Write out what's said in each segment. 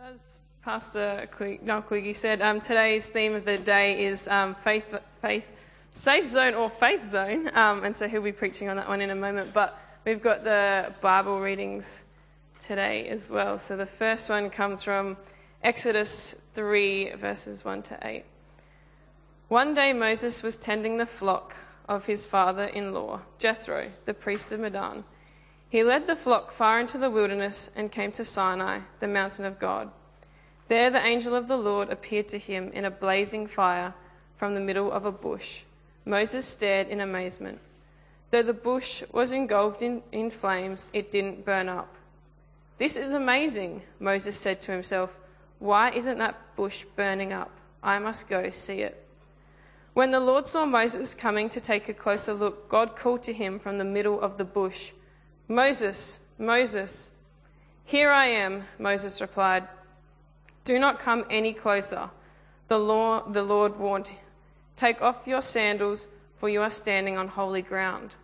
As Pastor Noel Quiggy said, um, today's theme of the day is um, faith, faith, safe zone or faith zone, um, and so he'll be preaching on that one in a moment. But we've got the Bible readings today as well. So the first one comes from Exodus 3, verses 1 to 8. One day Moses was tending the flock of his father in law, Jethro, the priest of Midian. He led the flock far into the wilderness and came to Sinai, the mountain of God. There the angel of the Lord appeared to him in a blazing fire from the middle of a bush. Moses stared in amazement. Though the bush was engulfed in, in flames, it didn't burn up. This is amazing, Moses said to himself. Why isn't that bush burning up? I must go see it. When the Lord saw Moses coming to take a closer look, God called to him from the middle of the bush. Moses, Moses. Here I am, Moses replied. Do not come any closer. The Lord, the Lord warned, Take off your sandals, for you are standing on holy ground.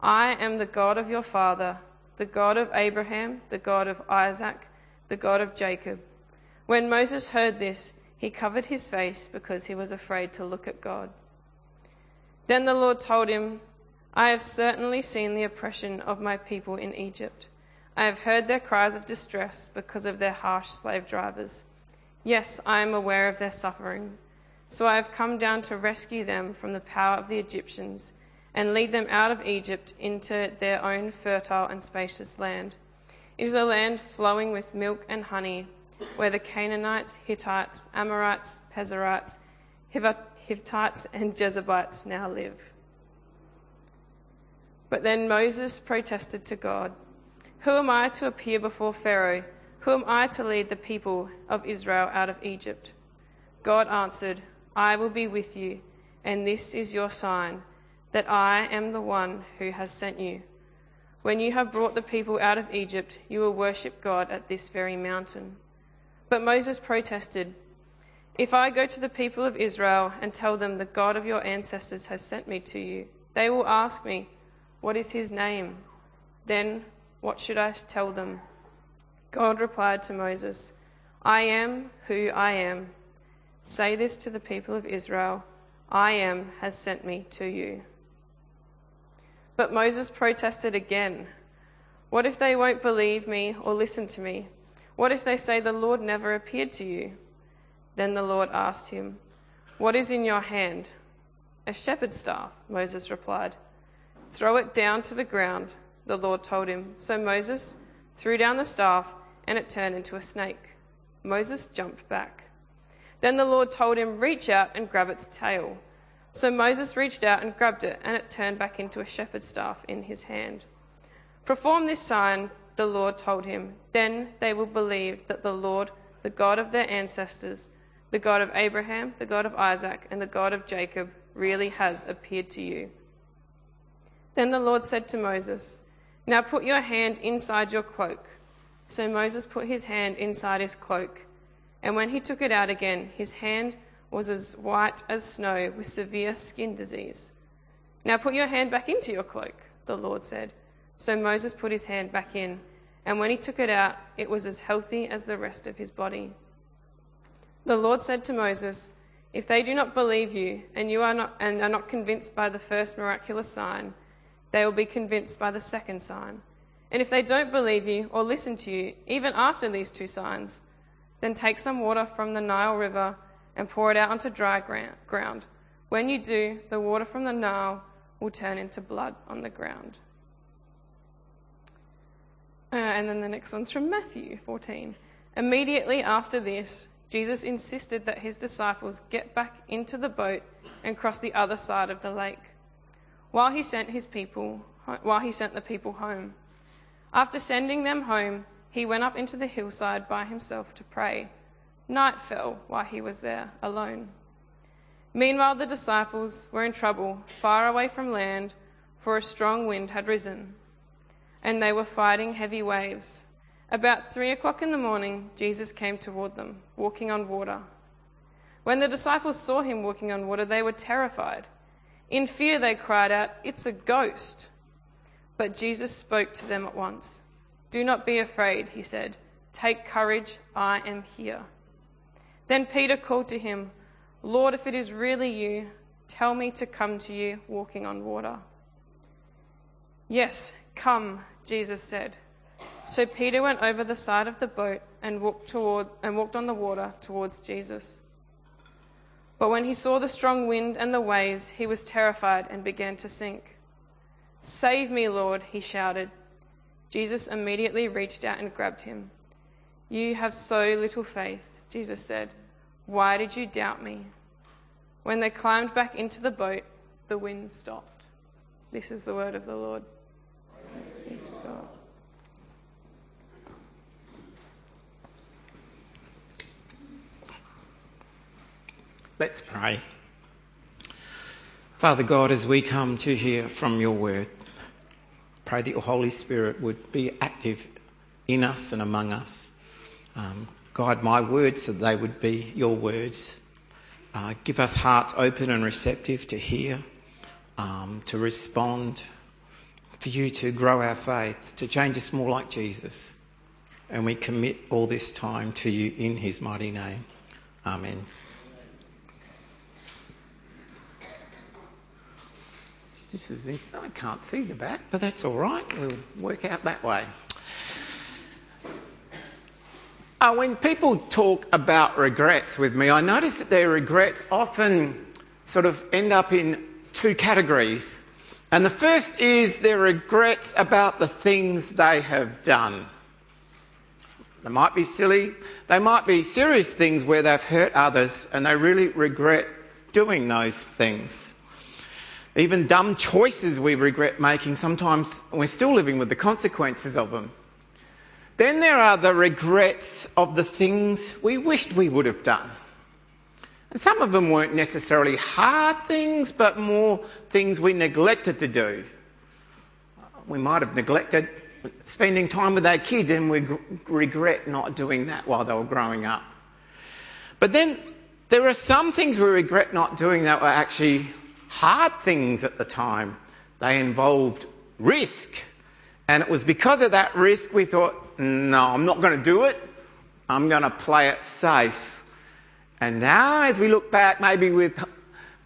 I am the God of your father, the God of Abraham, the God of Isaac, the God of Jacob. When Moses heard this, he covered his face because he was afraid to look at God. Then the Lord told him, I have certainly seen the oppression of my people in Egypt. I have heard their cries of distress because of their harsh slave drivers. Yes, I am aware of their suffering. So I have come down to rescue them from the power of the Egyptians and lead them out of Egypt into their own fertile and spacious land. It is a land flowing with milk and honey, where the Canaanites, Hittites, Amorites, Perizzites, Hittites, and Jebusites now live. But then Moses protested to God Who am I to appear before Pharaoh? Who am I to lead the people of Israel out of Egypt? God answered, I will be with you, and this is your sign that I am the one who has sent you. When you have brought the people out of Egypt, you will worship God at this very mountain. But Moses protested, If I go to the people of Israel and tell them the God of your ancestors has sent me to you, they will ask me, what is his name? Then what should I tell them? God replied to Moses, I am who I am. Say this to the people of Israel I am has sent me to you. But Moses protested again. What if they won't believe me or listen to me? What if they say the Lord never appeared to you? Then the Lord asked him, What is in your hand? A shepherd's staff, Moses replied. Throw it down to the ground, the Lord told him. So Moses threw down the staff, and it turned into a snake. Moses jumped back. Then the Lord told him, Reach out and grab its tail. So Moses reached out and grabbed it, and it turned back into a shepherd's staff in his hand. Perform this sign, the Lord told him. Then they will believe that the Lord, the God of their ancestors, the God of Abraham, the God of Isaac, and the God of Jacob, really has appeared to you. Then the Lord said to Moses, Now put your hand inside your cloak. So Moses put his hand inside his cloak. And when he took it out again, his hand was as white as snow with severe skin disease. Now put your hand back into your cloak, the Lord said. So Moses put his hand back in, and when he took it out, it was as healthy as the rest of his body. The Lord said to Moses, If they do not believe you, and you are not and are not convinced by the first miraculous sign, they will be convinced by the second sign. And if they don't believe you or listen to you, even after these two signs, then take some water from the Nile River and pour it out onto dry ground. When you do, the water from the Nile will turn into blood on the ground. Uh, and then the next one's from Matthew 14. Immediately after this, Jesus insisted that his disciples get back into the boat and cross the other side of the lake while he sent his people while he sent the people home. After sending them home, he went up into the hillside by himself to pray. Night fell while he was there alone. Meanwhile, the disciples were in trouble, far away from land, for a strong wind had risen, and they were fighting heavy waves. About three o'clock in the morning, Jesus came toward them, walking on water. When the disciples saw him walking on water, they were terrified. In fear, they cried out, It's a ghost. But Jesus spoke to them at once. Do not be afraid, he said. Take courage, I am here. Then Peter called to him, Lord, if it is really you, tell me to come to you walking on water. Yes, come, Jesus said. So Peter went over the side of the boat and walked, toward, and walked on the water towards Jesus. But when he saw the strong wind and the waves, he was terrified and began to sink. Save me, Lord, he shouted. Jesus immediately reached out and grabbed him. You have so little faith, Jesus said. Why did you doubt me? When they climbed back into the boat, the wind stopped. This is the word of the Lord. Praise God. Let's pray. Father God, as we come to hear from your word, pray that your Holy Spirit would be active in us and among us. Um, guide my words so that they would be your words. Uh, give us hearts open and receptive to hear, um, to respond, for you to grow our faith, to change us more like Jesus. And we commit all this time to you in his mighty name. Amen. This is it. I can't see the back, but that's all right. We'll work out that way. Uh, when people talk about regrets with me, I notice that their regrets often sort of end up in two categories. And the first is their regrets about the things they have done. They might be silly, they might be serious things where they've hurt others and they really regret doing those things. Even dumb choices we regret making, sometimes we're still living with the consequences of them. Then there are the regrets of the things we wished we would have done. And some of them weren't necessarily hard things, but more things we neglected to do. We might have neglected spending time with our kids and we regret not doing that while they were growing up. But then there are some things we regret not doing that were actually hard things at the time. They involved risk. And it was because of that risk we thought, no, I'm not going to do it. I'm going to play it safe. And now, as we look back, maybe with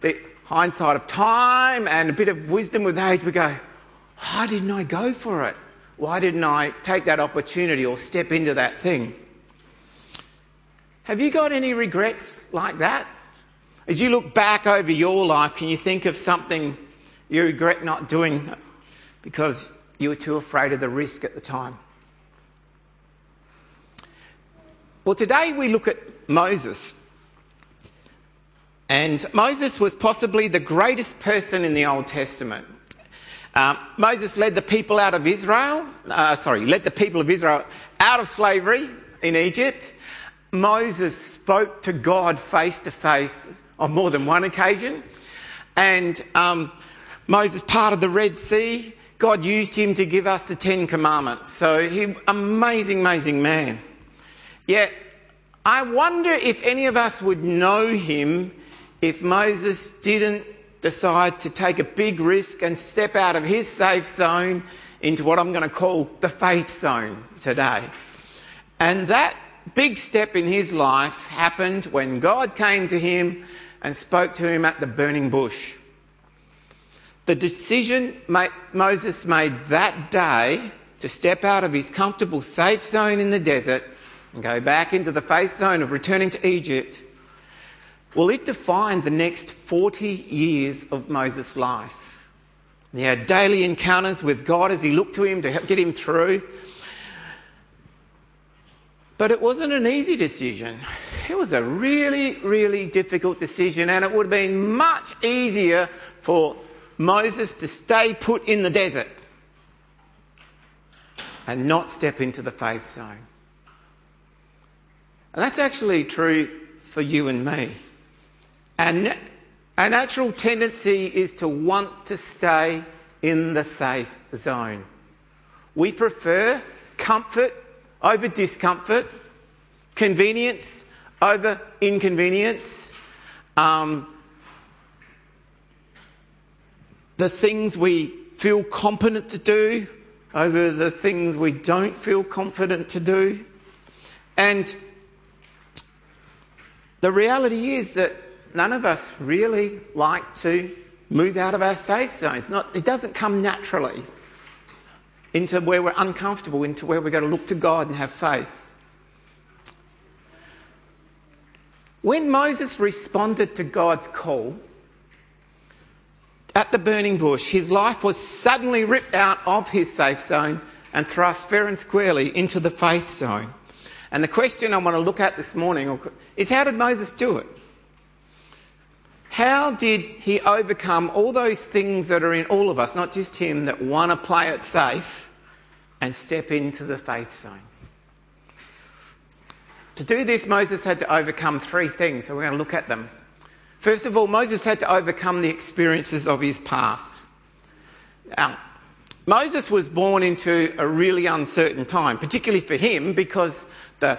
the hindsight of time and a bit of wisdom with age, we go, why didn't I go for it? Why didn't I take that opportunity or step into that thing? Have you got any regrets like that? As you look back over your life, can you think of something you regret not doing because you were too afraid of the risk at the time? Well, today we look at Moses. And Moses was possibly the greatest person in the Old Testament. Uh, Moses led the people out of Israel, uh, sorry, led the people of Israel out of slavery in Egypt. Moses spoke to God face to face on more than one occasion. And um, Moses parted the Red Sea. God used him to give us the Ten Commandments. So he, amazing, amazing man. Yet, I wonder if any of us would know him if Moses didn't decide to take a big risk and step out of his safe zone into what I'm going to call the faith zone today. And that big step in his life happened when God came to him and spoke to him at the burning bush. The decision Moses made that day to step out of his comfortable safe zone in the desert and go back into the faith zone of returning to Egypt, well, it defined the next 40 years of Moses' life. He had daily encounters with God as he looked to him to help get him through. But it wasn't an easy decision. It was a really, really difficult decision, and it would have been much easier for Moses to stay put in the desert and not step into the faith zone. And that's actually true for you and me. And our natural tendency is to want to stay in the safe zone. We prefer comfort over discomfort, convenience over inconvenience, um, the things we feel competent to do over the things we don't feel confident to do. And the reality is that none of us really like to move out of our safe zones. Not, it doesn't come naturally into where we're uncomfortable, into where we've got to look to God and have faith. When Moses responded to God's call at the burning bush, his life was suddenly ripped out of his safe zone and thrust fair and squarely into the faith zone. And the question I want to look at this morning is how did Moses do it? How did he overcome all those things that are in all of us, not just him, that want to play it safe and step into the faith zone? To do this, Moses had to overcome three things, so we're going to look at them. First of all, Moses had to overcome the experiences of his past. Now, Moses was born into a really uncertain time, particularly for him, because the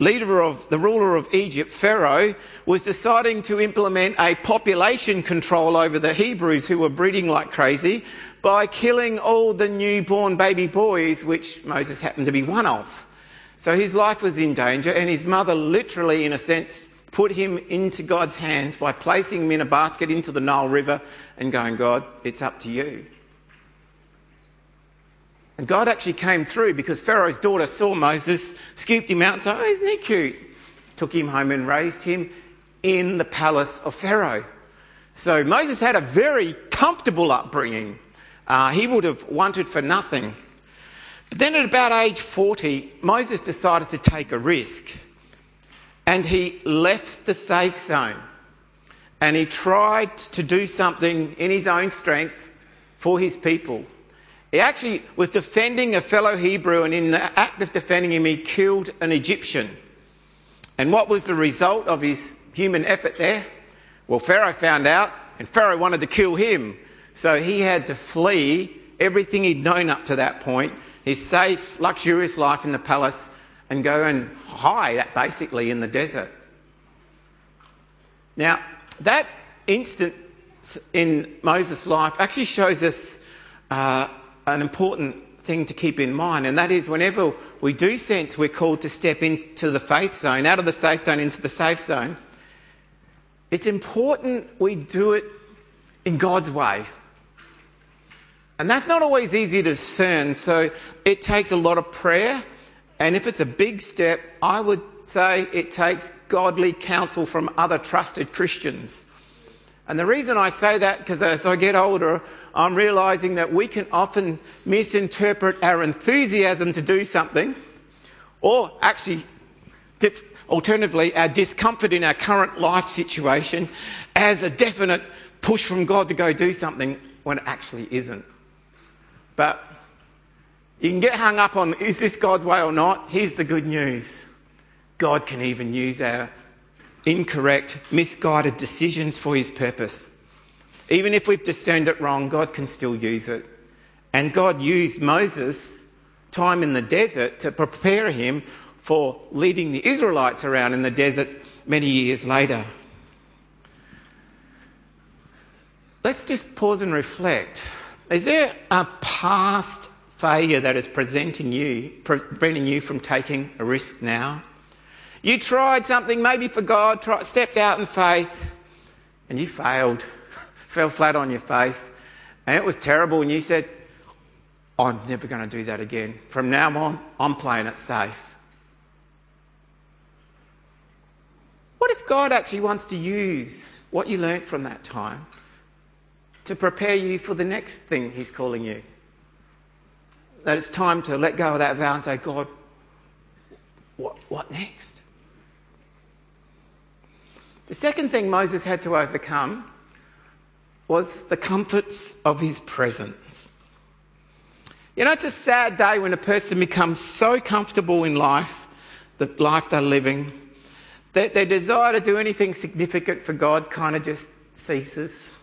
leader of the ruler of Egypt, Pharaoh, was deciding to implement a population control over the Hebrews who were breeding like crazy by killing all the newborn baby boys, which Moses happened to be one of. So his life was in danger, and his mother literally, in a sense, put him into God's hands by placing him in a basket into the Nile River and going, God, it's up to you. And God actually came through because Pharaoh's daughter saw Moses, scooped him out and said, Oh, isn't he cute? Took him home and raised him in the palace of Pharaoh. So Moses had a very comfortable upbringing. Uh, he would have wanted for nothing. But then at about age 40, Moses decided to take a risk. And he left the safe zone. And he tried to do something in his own strength for his people. He actually was defending a fellow Hebrew, and in the act of defending him, he killed an Egyptian. And what was the result of his human effort there? Well, Pharaoh found out, and Pharaoh wanted to kill him. So he had to flee everything he'd known up to that point, his safe, luxurious life in the palace, and go and hide basically in the desert. Now, that instant in Moses' life actually shows us uh, an important thing to keep in mind, and that is whenever we do sense we're called to step into the faith zone, out of the safe zone into the safe zone, it's important we do it in God's way. And that's not always easy to discern, so it takes a lot of prayer. And if it's a big step, I would say it takes godly counsel from other trusted Christians. And the reason I say that, because as I get older, I'm realizing that we can often misinterpret our enthusiasm to do something, or actually, alternatively, our discomfort in our current life situation as a definite push from God to go do something when it actually isn't. But you can get hung up on is this God's way or not? Here's the good news God can even use our incorrect, misguided decisions for his purpose. Even if we've discerned it wrong, God can still use it. And God used Moses' time in the desert to prepare him for leading the Israelites around in the desert many years later. Let's just pause and reflect. Is there a past failure that is presenting you, preventing you from taking a risk now? You tried something maybe for God, tried, stepped out in faith, and you failed fell flat on your face, and it was terrible, and you said, I'm never going to do that again. From now on, I'm playing it safe. What if God actually wants to use what you learnt from that time to prepare you for the next thing He's calling you? That it's time to let go of that vow and say, God, what, what next? The second thing Moses had to overcome was the comforts of his presence. You know, it's a sad day when a person becomes so comfortable in life, the life they're living, that their desire to do anything significant for God kind of just ceases.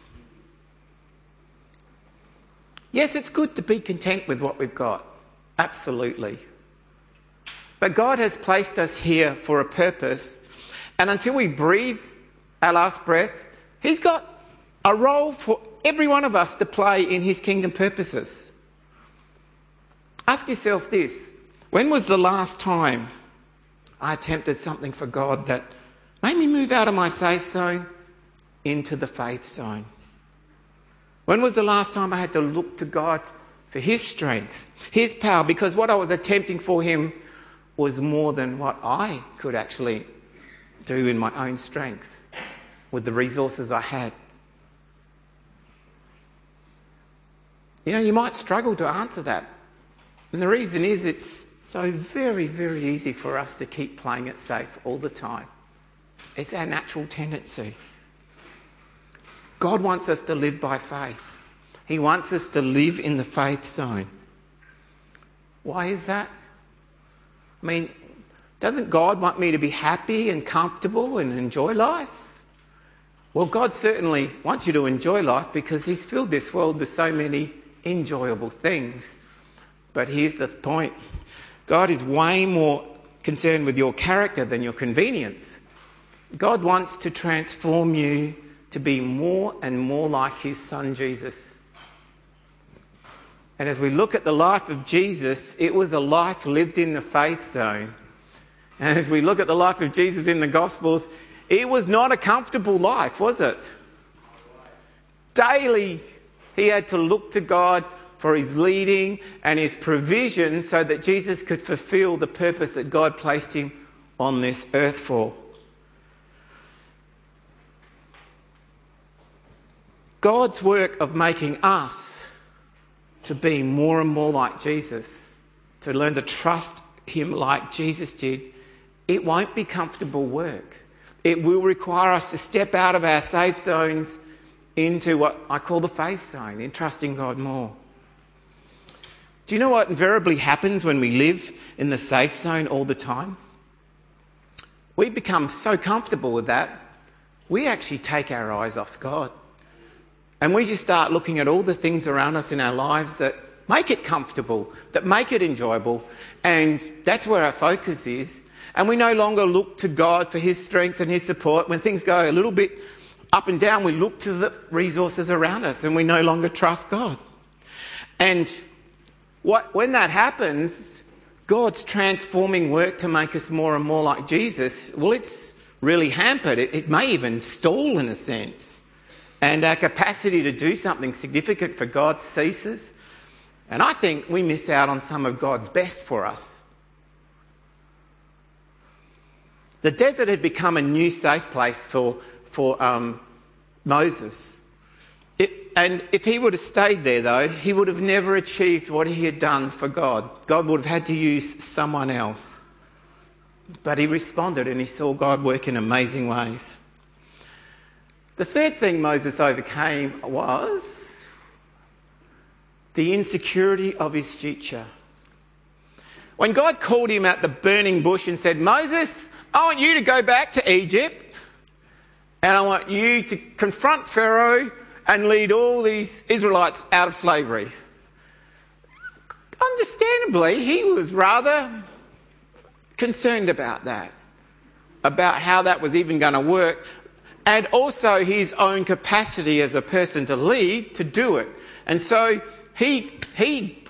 Yes, it's good to be content with what we've got. Absolutely. But God has placed us here for a purpose, and until we breathe our last breath, He's got a role for every one of us to play in his kingdom purposes. Ask yourself this when was the last time I attempted something for God that made me move out of my safe zone into the faith zone. When was the last time I had to look to God for His strength, His power? Because what I was attempting for Him was more than what I could actually do in my own strength with the resources I had. You know, you might struggle to answer that. And the reason is it's so very, very easy for us to keep playing it safe all the time. It's our natural tendency. God wants us to live by faith. He wants us to live in the faith zone. Why is that? I mean, doesn't God want me to be happy and comfortable and enjoy life? Well, God certainly wants you to enjoy life because He's filled this world with so many enjoyable things. But here's the point God is way more concerned with your character than your convenience. God wants to transform you to be more and more like his son Jesus. And as we look at the life of Jesus, it was a life lived in the faith zone. And as we look at the life of Jesus in the Gospels, it was not a comfortable life, was it? Daily, he had to look to God for his leading and his provision so that Jesus could fulfill the purpose that God placed him on this earth for. God's work of making us to be more and more like Jesus, to learn to trust Him like Jesus did, it won't be comfortable work. It will require us to step out of our safe zones into what I call the faith zone, in trusting God more. Do you know what invariably happens when we live in the safe zone all the time? We become so comfortable with that, we actually take our eyes off God. And we just start looking at all the things around us in our lives that make it comfortable, that make it enjoyable, and that's where our focus is. And we no longer look to God for His strength and His support. When things go a little bit up and down, we look to the resources around us and we no longer trust God. And what, when that happens, God's transforming work to make us more and more like Jesus, well, it's really hampered. It, it may even stall in a sense. And our capacity to do something significant for God ceases. And I think we miss out on some of God's best for us. The desert had become a new safe place for, for um, Moses. It, and if he would have stayed there, though, he would have never achieved what he had done for God. God would have had to use someone else. But he responded and he saw God work in amazing ways. The third thing Moses overcame was the insecurity of his future. When God called him at the burning bush and said, Moses, I want you to go back to Egypt and I want you to confront Pharaoh and lead all these Israelites out of slavery. Understandably, he was rather concerned about that, about how that was even going to work and also his own capacity as a person to lead to do it. And so he, he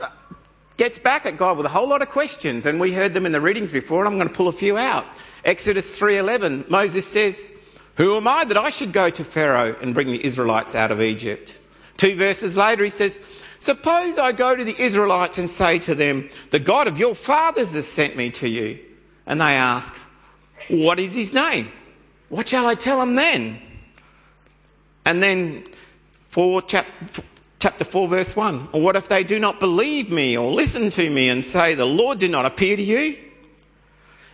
gets back at God with a whole lot of questions, and we heard them in the readings before, and I'm going to pull a few out. Exodus 3:11, Moses says, "Who am I that I should go to Pharaoh and bring the Israelites out of Egypt?" Two verses later, he says, "Suppose I go to the Israelites and say to them, the God of your fathers has sent me to you." And they ask, "What is his name?" What shall I tell them then? And then four, chap, chapter 4, verse 1. Or what if they do not believe me or listen to me and say, The Lord did not appear to you?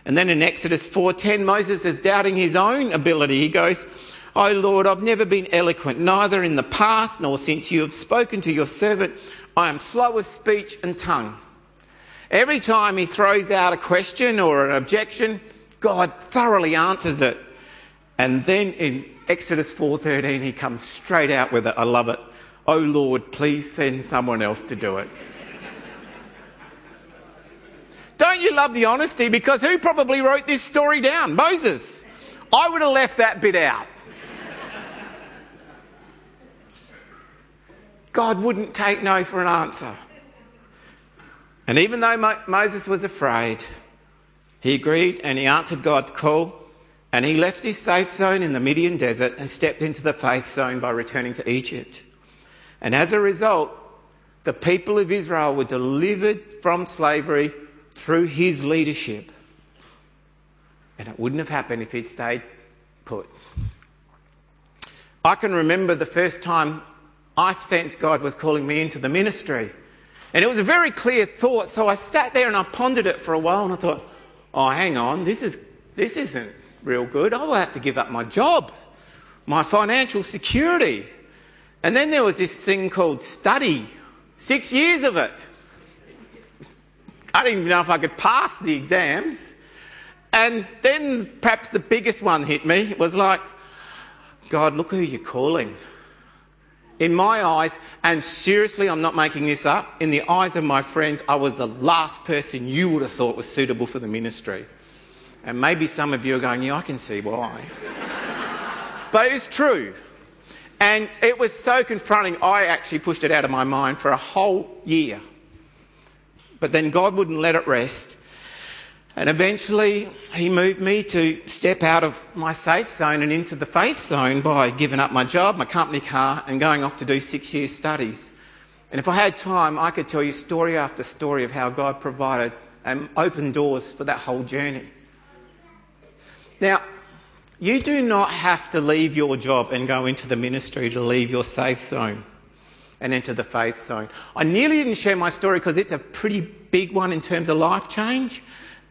And then in Exodus 4:10, Moses is doubting his own ability. He goes, "Oh Lord, I've never been eloquent, neither in the past nor since you have spoken to your servant. I am slow of speech and tongue." Every time he throws out a question or an objection, God thoroughly answers it. And then in Exodus 4:13 he comes straight out with it. I love it. Oh Lord, please send someone else to do it. Don't you love the honesty? Because who probably wrote this story down? Moses. I would have left that bit out. God wouldn't take no for an answer. And even though Mo- Moses was afraid, He agreed and he answered God's call and he left his safe zone in the Midian desert and stepped into the faith zone by returning to Egypt. And as a result, the people of Israel were delivered from slavery through his leadership. And it wouldn't have happened if he'd stayed put. I can remember the first time I sensed God was calling me into the ministry. And it was a very clear thought, so I sat there and I pondered it for a while and I thought, oh, hang on, this, is, this isn't real good. I will have to give up my job, my financial security. And then there was this thing called study, six years of it. I didn't even know if I could pass the exams. And then perhaps the biggest one hit me. It was like, God, look who you're calling. In my eyes, and seriously, I'm not making this up, in the eyes of my friends, I was the last person you would have thought was suitable for the ministry. And maybe some of you are going, yeah, I can see why. but it's true. And it was so confronting, I actually pushed it out of my mind for a whole year. But then God wouldn't let it rest. And eventually, he moved me to step out of my safe zone and into the faith zone by giving up my job, my company car, and going off to do six years' studies. And if I had time, I could tell you story after story of how God provided and opened doors for that whole journey. Now, you do not have to leave your job and go into the ministry to leave your safe zone and enter the faith zone. I nearly didn't share my story because it's a pretty big one in terms of life change.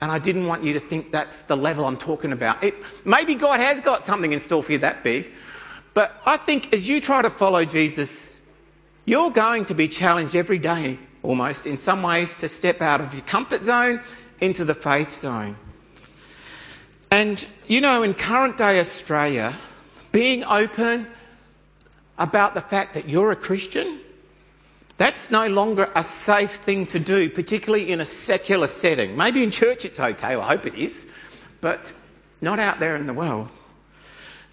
And I didn't want you to think that's the level I'm talking about. It, maybe God has got something in store for you that big. But I think as you try to follow Jesus, you're going to be challenged every day, almost in some ways, to step out of your comfort zone into the faith zone. And you know, in current day Australia, being open about the fact that you're a Christian that's no longer a safe thing to do, particularly in a secular setting. Maybe in church it's okay, I hope it is, but not out there in the world.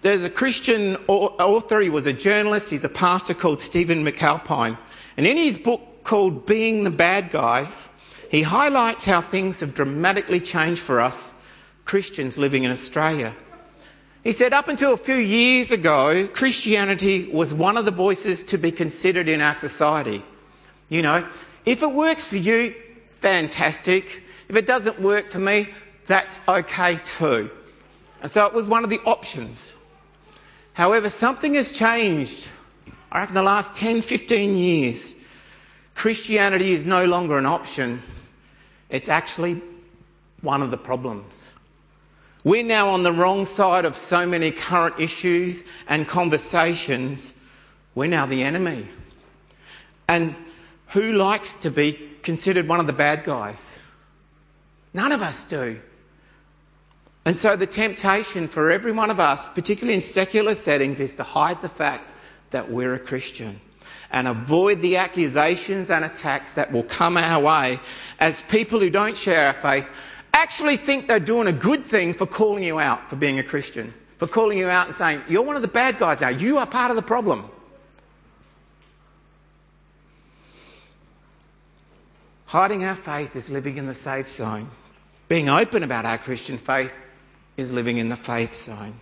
There's a Christian author, he was a journalist, he's a pastor called Stephen McAlpine. And in his book called Being the Bad Guys, he highlights how things have dramatically changed for us Christians living in Australia. He said, up until a few years ago, Christianity was one of the voices to be considered in our society. You know, if it works for you, fantastic. If it doesn't work for me, that's okay too. And so it was one of the options. However, something has changed. I reckon the last 10, 15 years, Christianity is no longer an option. It's actually one of the problems. We're now on the wrong side of so many current issues and conversations. We're now the enemy. And who likes to be considered one of the bad guys? None of us do. And so the temptation for every one of us, particularly in secular settings, is to hide the fact that we're a Christian and avoid the accusations and attacks that will come our way as people who don't share our faith actually think they're doing a good thing for calling you out for being a Christian, for calling you out and saying, You're one of the bad guys now, you are part of the problem. Hiding our faith is living in the safe zone. Being open about our Christian faith is living in the faith zone.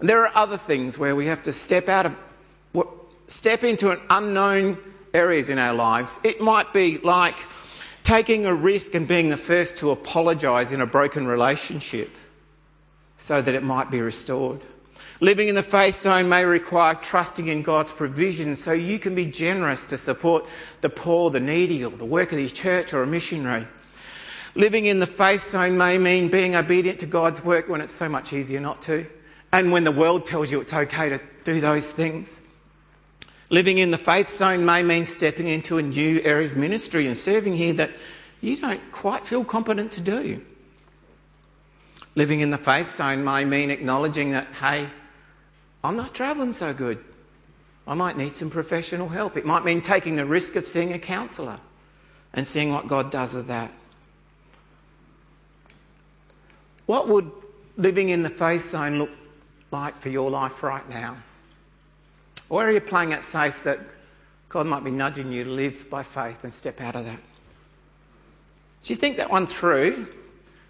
And there are other things where we have to step out of, step into an unknown areas in our lives. It might be like taking a risk and being the first to apologise in a broken relationship so that it might be restored. Living in the faith zone may require trusting in God's provision so you can be generous to support the poor, the needy, or the work of the church or a missionary. Living in the faith zone may mean being obedient to God's work when it's so much easier not to, and when the world tells you it's okay to do those things. Living in the faith zone may mean stepping into a new area of ministry and serving here that you don't quite feel competent to do. Living in the faith zone may mean acknowledging that, hey, I'm not travelling so good. I might need some professional help. It might mean taking the risk of seeing a counsellor and seeing what God does with that. What would living in the faith zone look like for your life right now? Or are you playing it safe that God might be nudging you to live by faith and step out of that? Do you think that one through?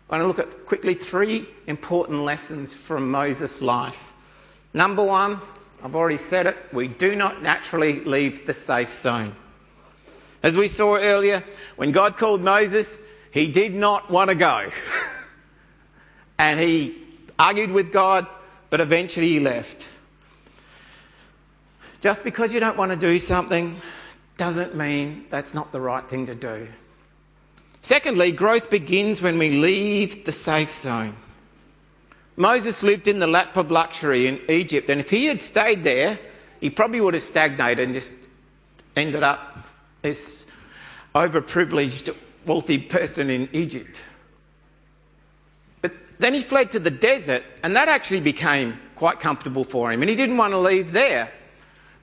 I'm going to look at quickly three important lessons from Moses' life. Number one, I've already said it, we do not naturally leave the safe zone. As we saw earlier, when God called Moses, he did not want to go. and he argued with God, but eventually he left. Just because you don't want to do something doesn't mean that's not the right thing to do. Secondly, growth begins when we leave the safe zone. Moses lived in the lap of luxury in Egypt, and if he had stayed there, he probably would have stagnated and just ended up this overprivileged, wealthy person in Egypt. But then he fled to the desert, and that actually became quite comfortable for him, and he didn't want to leave there.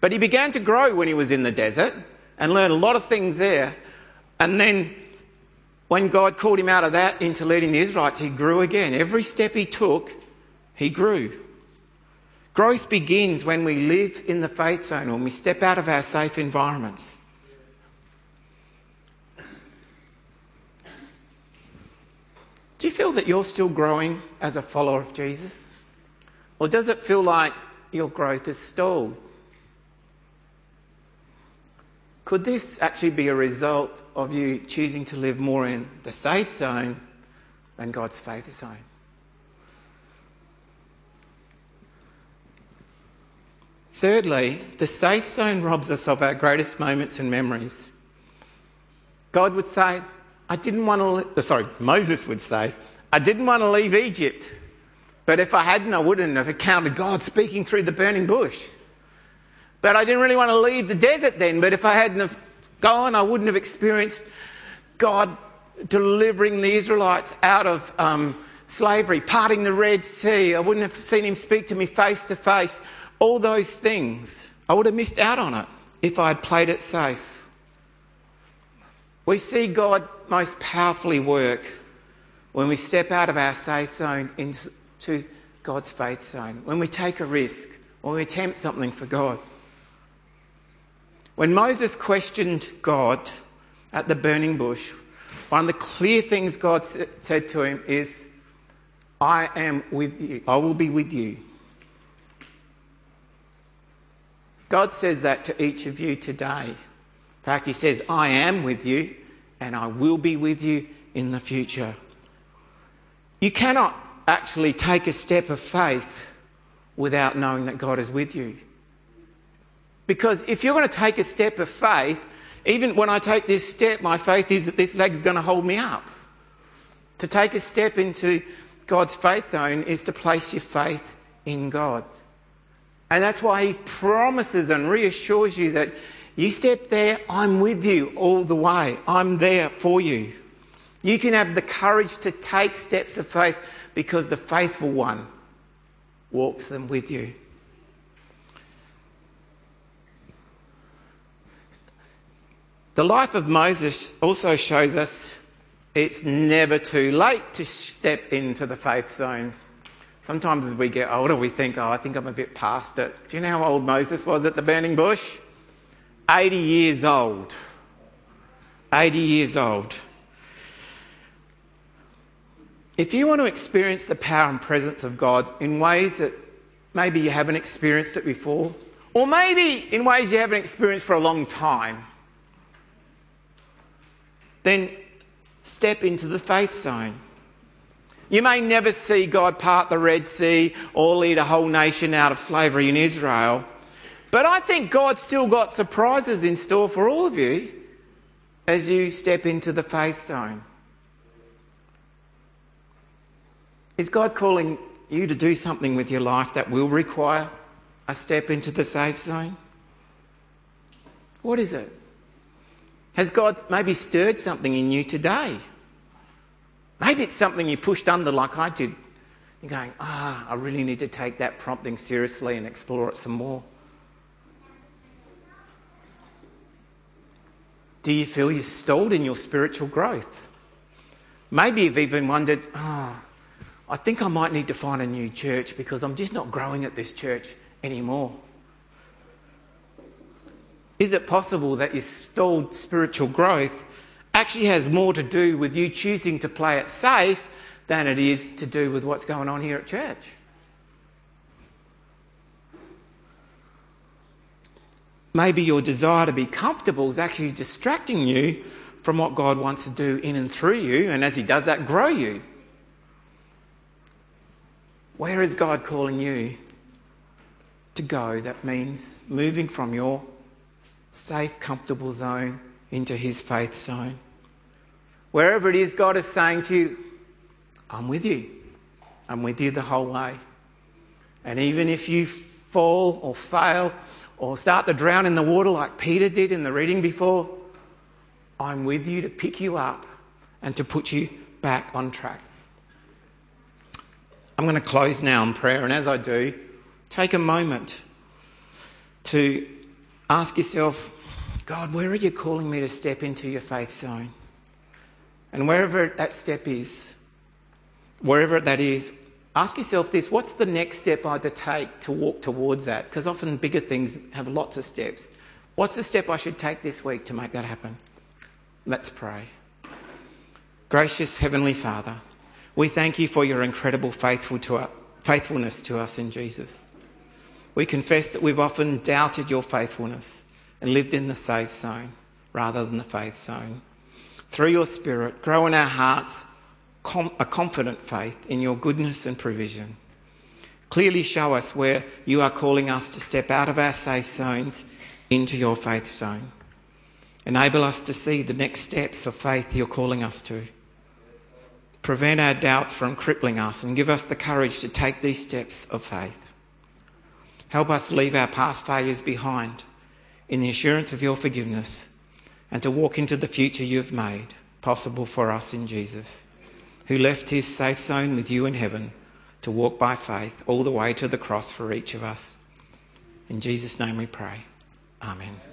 But he began to grow when he was in the desert and learned a lot of things there. And then when God called him out of that into leading the Israelites, he grew again. Every step he took, he grew. Growth begins when we live in the faith zone, when we step out of our safe environments. Do you feel that you're still growing as a follower of Jesus? Or does it feel like your growth is stalled? Could this actually be a result of you choosing to live more in the safe zone than God's faith zone? Thirdly, the safe zone robs us of our greatest moments and memories. God would say, I didn't want to, uh, sorry, Moses would say, I didn't want to leave Egypt, but if I hadn't, I wouldn't have encountered God speaking through the burning bush. But I didn't really want to leave the desert then. But if I hadn't gone, I wouldn't have experienced God delivering the Israelites out of um, slavery, parting the Red Sea. I wouldn't have seen him speak to me face to face. All those things, I would have missed out on it if I had played it safe. We see God most powerfully work when we step out of our safe zone into God's faith zone, when we take a risk, when we attempt something for God. When Moses questioned God at the burning bush, one of the clear things God said to him is, I am with you. I will be with you. God says that to each of you today. In fact, He says, I am with you and I will be with you in the future. You cannot actually take a step of faith without knowing that God is with you. Because if you're going to take a step of faith, even when I take this step, my faith is that this leg's going to hold me up. To take a step into God's faith zone is to place your faith in God. And that's why He promises and reassures you that you step there, I'm with you all the way. I'm there for you. You can have the courage to take steps of faith because the faithful one walks them with you. The life of Moses also shows us it's never too late to step into the faith zone. Sometimes as we get older, we think, oh, I think I'm a bit past it. Do you know how old Moses was at the burning bush? 80 years old. 80 years old. If you want to experience the power and presence of God in ways that maybe you haven't experienced it before, or maybe in ways you haven't experienced for a long time, then step into the faith zone. You may never see God part the Red Sea or lead a whole nation out of slavery in Israel, but I think God's still got surprises in store for all of you as you step into the faith zone. Is God calling you to do something with your life that will require a step into the safe zone? What is it? Has God maybe stirred something in you today? Maybe it's something you pushed under like I did. You're going, ah, I really need to take that prompting seriously and explore it some more. Do you feel you're stalled in your spiritual growth? Maybe you've even wondered, ah, oh, I think I might need to find a new church because I'm just not growing at this church anymore. Is it possible that your stalled spiritual growth actually has more to do with you choosing to play it safe than it is to do with what's going on here at church. Maybe your desire to be comfortable is actually distracting you from what God wants to do in and through you, and as He does that, grow you. Where is God calling you to go? That means moving from your safe, comfortable zone into His faith zone. Wherever it is, God is saying to you, I'm with you. I'm with you the whole way. And even if you fall or fail or start to drown in the water like Peter did in the reading before, I'm with you to pick you up and to put you back on track. I'm going to close now in prayer, and as I do, take a moment to ask yourself, God, where are you calling me to step into your faith zone? And wherever that step is, wherever that is, ask yourself this what's the next step I had to take to walk towards that? Because often bigger things have lots of steps. What's the step I should take this week to make that happen? Let's pray. Gracious Heavenly Father, we thank you for your incredible faithful to faithfulness to us in Jesus. We confess that we've often doubted your faithfulness and lived in the safe zone rather than the faith zone through your Spirit, grow in our hearts a confident faith in your goodness and provision. Clearly show us where you are calling us to step out of our safe zones into your faith zone. Enable us to see the next steps of faith you're calling us to. Prevent our doubts from crippling us and give us the courage to take these steps of faith. Help us leave our past failures behind in the assurance of your forgiveness and to walk into the future you've made possible for us in Jesus, who left his safe zone with you in heaven to walk by faith all the way to the cross for each of us. In Jesus' name we pray. Amen.